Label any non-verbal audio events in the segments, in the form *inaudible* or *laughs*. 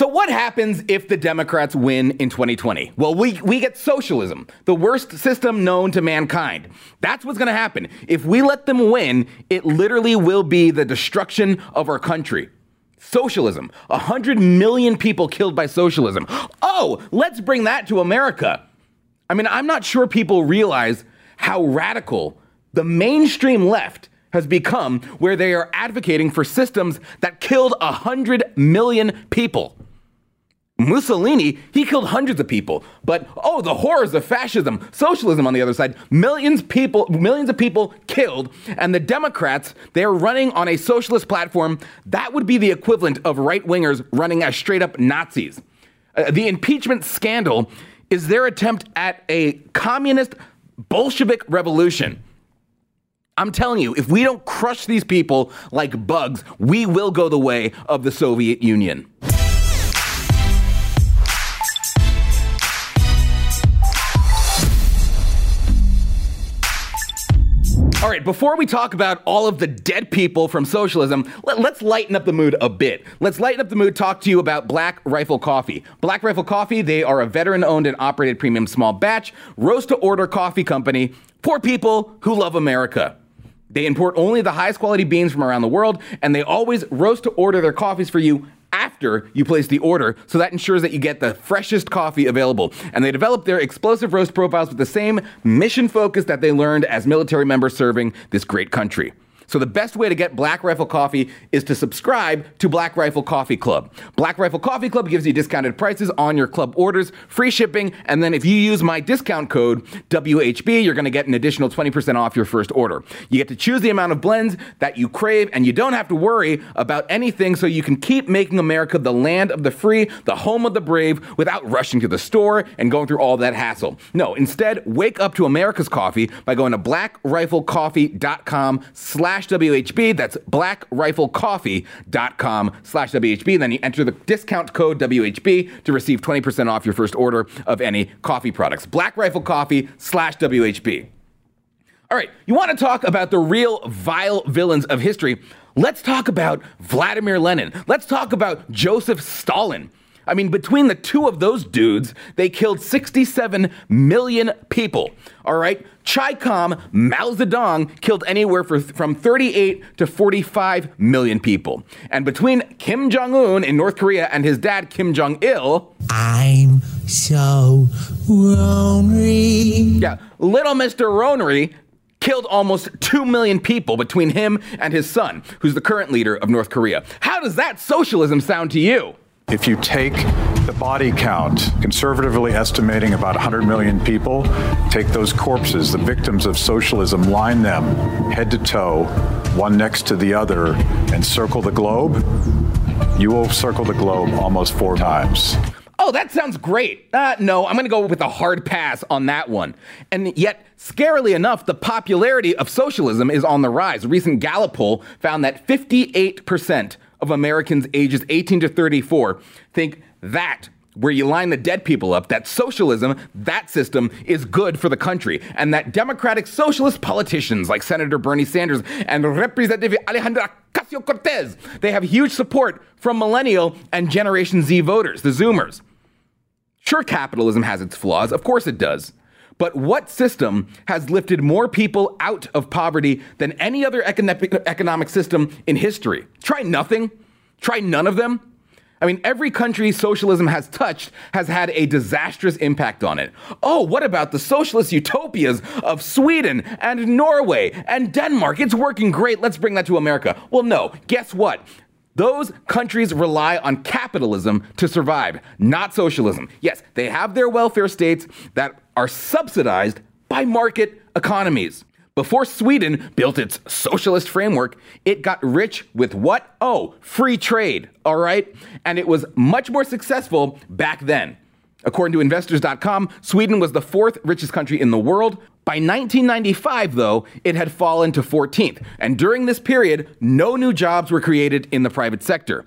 So, what happens if the Democrats win in 2020? Well, we, we get socialism, the worst system known to mankind. That's what's going to happen. If we let them win, it literally will be the destruction of our country. Socialism. 100 million people killed by socialism. Oh, let's bring that to America. I mean, I'm not sure people realize how radical the mainstream left has become, where they are advocating for systems that killed 100 million people. Mussolini, he killed hundreds of people. But oh, the horrors of fascism, socialism on the other side, millions people, millions of people killed, and the Democrats, they're running on a socialist platform that would be the equivalent of right-wingers running as straight up Nazis. Uh, the impeachment scandal is their attempt at a communist Bolshevik revolution. I'm telling you, if we don't crush these people like bugs, we will go the way of the Soviet Union. Right, before we talk about all of the dead people from socialism, let, us lighten up the mood a bit. Let's lighten up the mood, talk to you about Black Rifle Coffee. Black Rifle Coffee, they are a veteran owned and operated premium small batch, roast to order coffee company for people who love America. They import only the highest quality beans from around the world, and they always roast to order their coffees for you after you place the order, so that ensures that you get the freshest coffee available. And they develop their explosive roast profiles with the same mission focus that they learned as military members serving this great country. So the best way to get Black Rifle Coffee is to subscribe to Black Rifle Coffee Club. Black Rifle Coffee Club gives you discounted prices on your club orders, free shipping, and then if you use my discount code WHB, you're going to get an additional 20% off your first order. You get to choose the amount of blends that you crave, and you don't have to worry about anything, so you can keep making America the land of the free, the home of the brave, without rushing to the store and going through all that hassle. No, instead, wake up to America's coffee by going to blackriflecoffee.com slash slash WHB. That's blackriflecoffee.com slash WHB. Then you enter the discount code WHB to receive 20% off your first order of any coffee products. Black Rifle Coffee slash WHB. All right, you want to talk about the real vile villains of history? Let's talk about Vladimir Lenin. Let's talk about Joseph Stalin. I mean, between the two of those dudes, they killed 67 million people. All right? Chi-Com, Mao Zedong killed anywhere for, from 38 to 45 million people. And between Kim Jong un in North Korea and his dad, Kim Jong il, I'm so lonely. Yeah, little Mr. Ronery killed almost 2 million people between him and his son, who's the current leader of North Korea. How does that socialism sound to you? If you take the body count, conservatively estimating about 100 million people, take those corpses, the victims of socialism, line them head to toe, one next to the other, and circle the globe, you will circle the globe almost four times. Oh, that sounds great. Uh, no, I'm going to go with a hard pass on that one. And yet, scarily enough, the popularity of socialism is on the rise. A recent Gallup poll found that 58% of Americans ages 18 to 34 think that where you line the dead people up, that socialism, that system is good for the country, and that democratic socialist politicians like Senator Bernie Sanders and Representative Alejandra Ocasio Cortez, they have huge support from millennial and Generation Z voters, the Zoomers. Sure, capitalism has its flaws, of course it does. But what system has lifted more people out of poverty than any other economic system in history? Try nothing. Try none of them. I mean, every country socialism has touched has had a disastrous impact on it. Oh, what about the socialist utopias of Sweden and Norway and Denmark? It's working great. Let's bring that to America. Well, no. Guess what? Those countries rely on capitalism to survive, not socialism. Yes, they have their welfare states that are subsidized by market economies. Before Sweden built its socialist framework, it got rich with what? Oh, free trade, all right? And it was much more successful back then. According to investors.com, Sweden was the fourth richest country in the world. By 1995, though, it had fallen to 14th. And during this period, no new jobs were created in the private sector.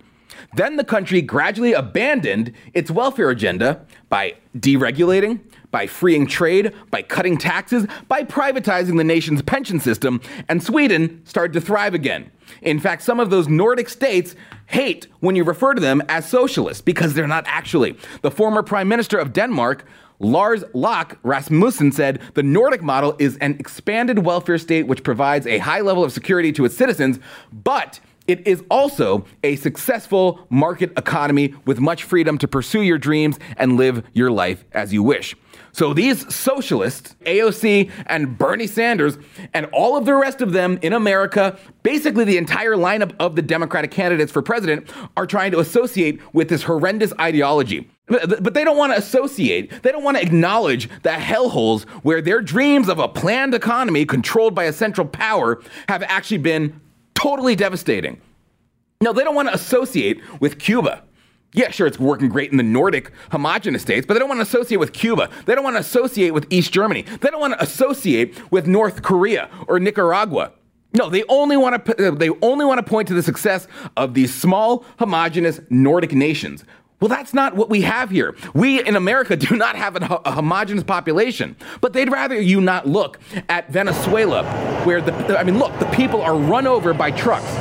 Then the country gradually abandoned its welfare agenda by deregulating, by freeing trade, by cutting taxes, by privatizing the nation's pension system, and Sweden started to thrive again. In fact, some of those Nordic states hate when you refer to them as socialists because they're not actually. The former prime minister of Denmark, Lars Løkke Rasmussen said the Nordic model is an expanded welfare state which provides a high level of security to its citizens, but it is also a successful market economy with much freedom to pursue your dreams and live your life as you wish. So these socialists, AOC and Bernie Sanders, and all of the rest of them in America, basically the entire lineup of the Democratic candidates for president, are trying to associate with this horrendous ideology. But they don't want to associate, they don't want to acknowledge the hellholes where their dreams of a planned economy controlled by a central power have actually been totally devastating. No, they don't want to associate with Cuba. Yeah, sure, it's working great in the Nordic homogenous states, but they don't want to associate with Cuba. They don't want to associate with East Germany. They don't want to associate with North Korea or Nicaragua. No, they only want to uh, they only want to point to the success of these small homogenous Nordic nations. Well, that's not what we have here. We in America *laughs* do not have a, a homogenous population, but they'd rather you not look at Venezuela, where the, I mean, look, the people are run over by trucks.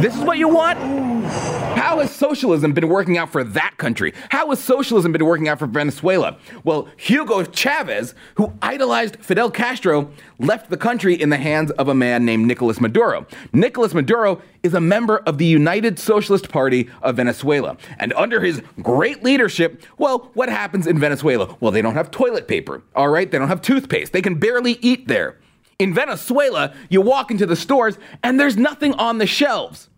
This is what you want? How has socialism been working out for that country? How has socialism been working out for Venezuela? Well, Hugo Chavez, who idolized Fidel Castro, left the country in the hands of a man named Nicolas Maduro. Nicolas Maduro is a member of the United Socialist Party of Venezuela. And under his great leadership, well, what happens in Venezuela? Well, they don't have toilet paper, all right? They don't have toothpaste. They can barely eat there. In Venezuela, you walk into the stores and there's nothing on the shelves.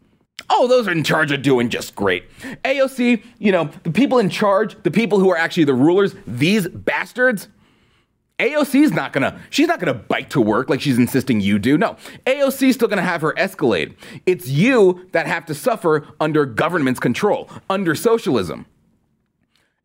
Oh, those are in charge of doing just great. AOC, you know, the people in charge, the people who are actually the rulers, these bastards, AOC's not gonna, she's not gonna bike to work like she's insisting you do. No, AOC's still gonna have her escalade. It's you that have to suffer under government's control, under socialism.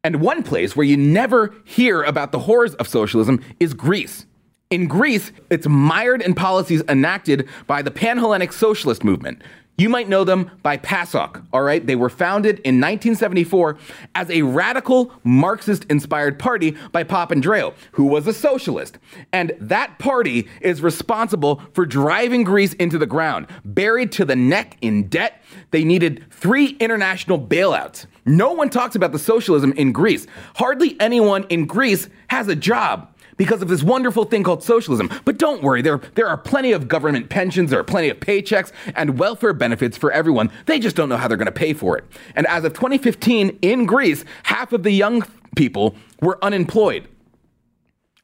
And one place where you never hear about the horrors of socialism is Greece. In Greece, it's mired in policies enacted by the Panhellenic Socialist movement. You might know them by PASOK, all right? They were founded in 1974 as a radical Marxist inspired party by Papandreou, who was a socialist. And that party is responsible for driving Greece into the ground. Buried to the neck in debt, they needed three international bailouts. No one talks about the socialism in Greece. Hardly anyone in Greece has a job because of this wonderful thing called socialism. But don't worry, there, there are plenty of government pensions, there are plenty of paychecks and welfare benefits for everyone. They just don't know how they're going to pay for it. And as of 2015 in Greece, half of the young people were unemployed.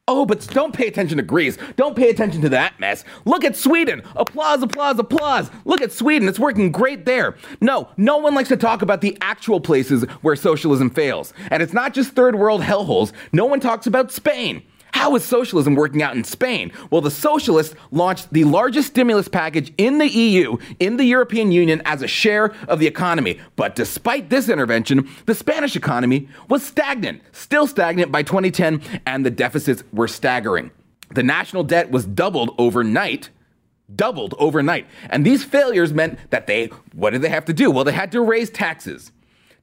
Oh, but don't pay attention to Greece. Don't pay attention to that mess. Look at Sweden. Applause, applause, applause. Look at Sweden. It's working great there. No, no one likes to talk about the actual places where socialism fails. And it's not just third world hellholes. No one talks about Spain. How is socialism working out in Spain? Well, the socialists launched the largest stimulus package in the EU, in the European Union, as a share of the economy. But despite this intervention, the Spanish economy was stagnant, still stagnant by 2010, and the deficits were staggering. The national debt was doubled overnight doubled overnight. And these failures meant that they, what did they have to do? Well, they had to raise taxes.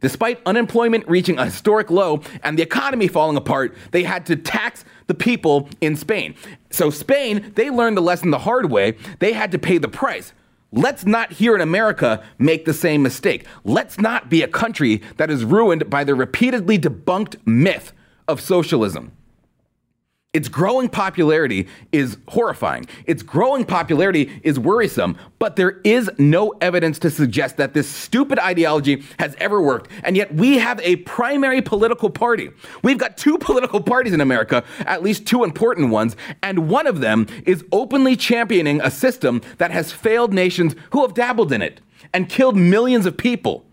Despite unemployment reaching a historic low and the economy falling apart, they had to tax the people in Spain. So, Spain, they learned the lesson the hard way. They had to pay the price. Let's not here in America make the same mistake. Let's not be a country that is ruined by the repeatedly debunked myth of socialism. Its growing popularity is horrifying. Its growing popularity is worrisome, but there is no evidence to suggest that this stupid ideology has ever worked. And yet we have a primary political party. We've got two political parties in America, at least two important ones, and one of them is openly championing a system that has failed nations who have dabbled in it and killed millions of people.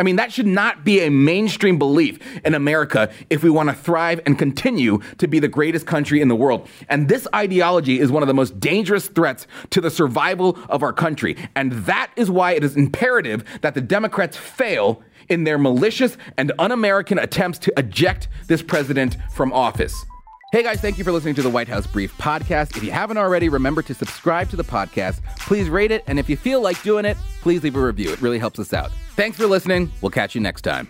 I mean, that should not be a mainstream belief in America if we want to thrive and continue to be the greatest country in the world. And this ideology is one of the most dangerous threats to the survival of our country. And that is why it is imperative that the Democrats fail in their malicious and un American attempts to eject this president from office. Hey guys, thank you for listening to the White House Brief podcast. If you haven't already, remember to subscribe to the podcast. Please rate it. And if you feel like doing it, please leave a review. It really helps us out. Thanks for listening. We'll catch you next time.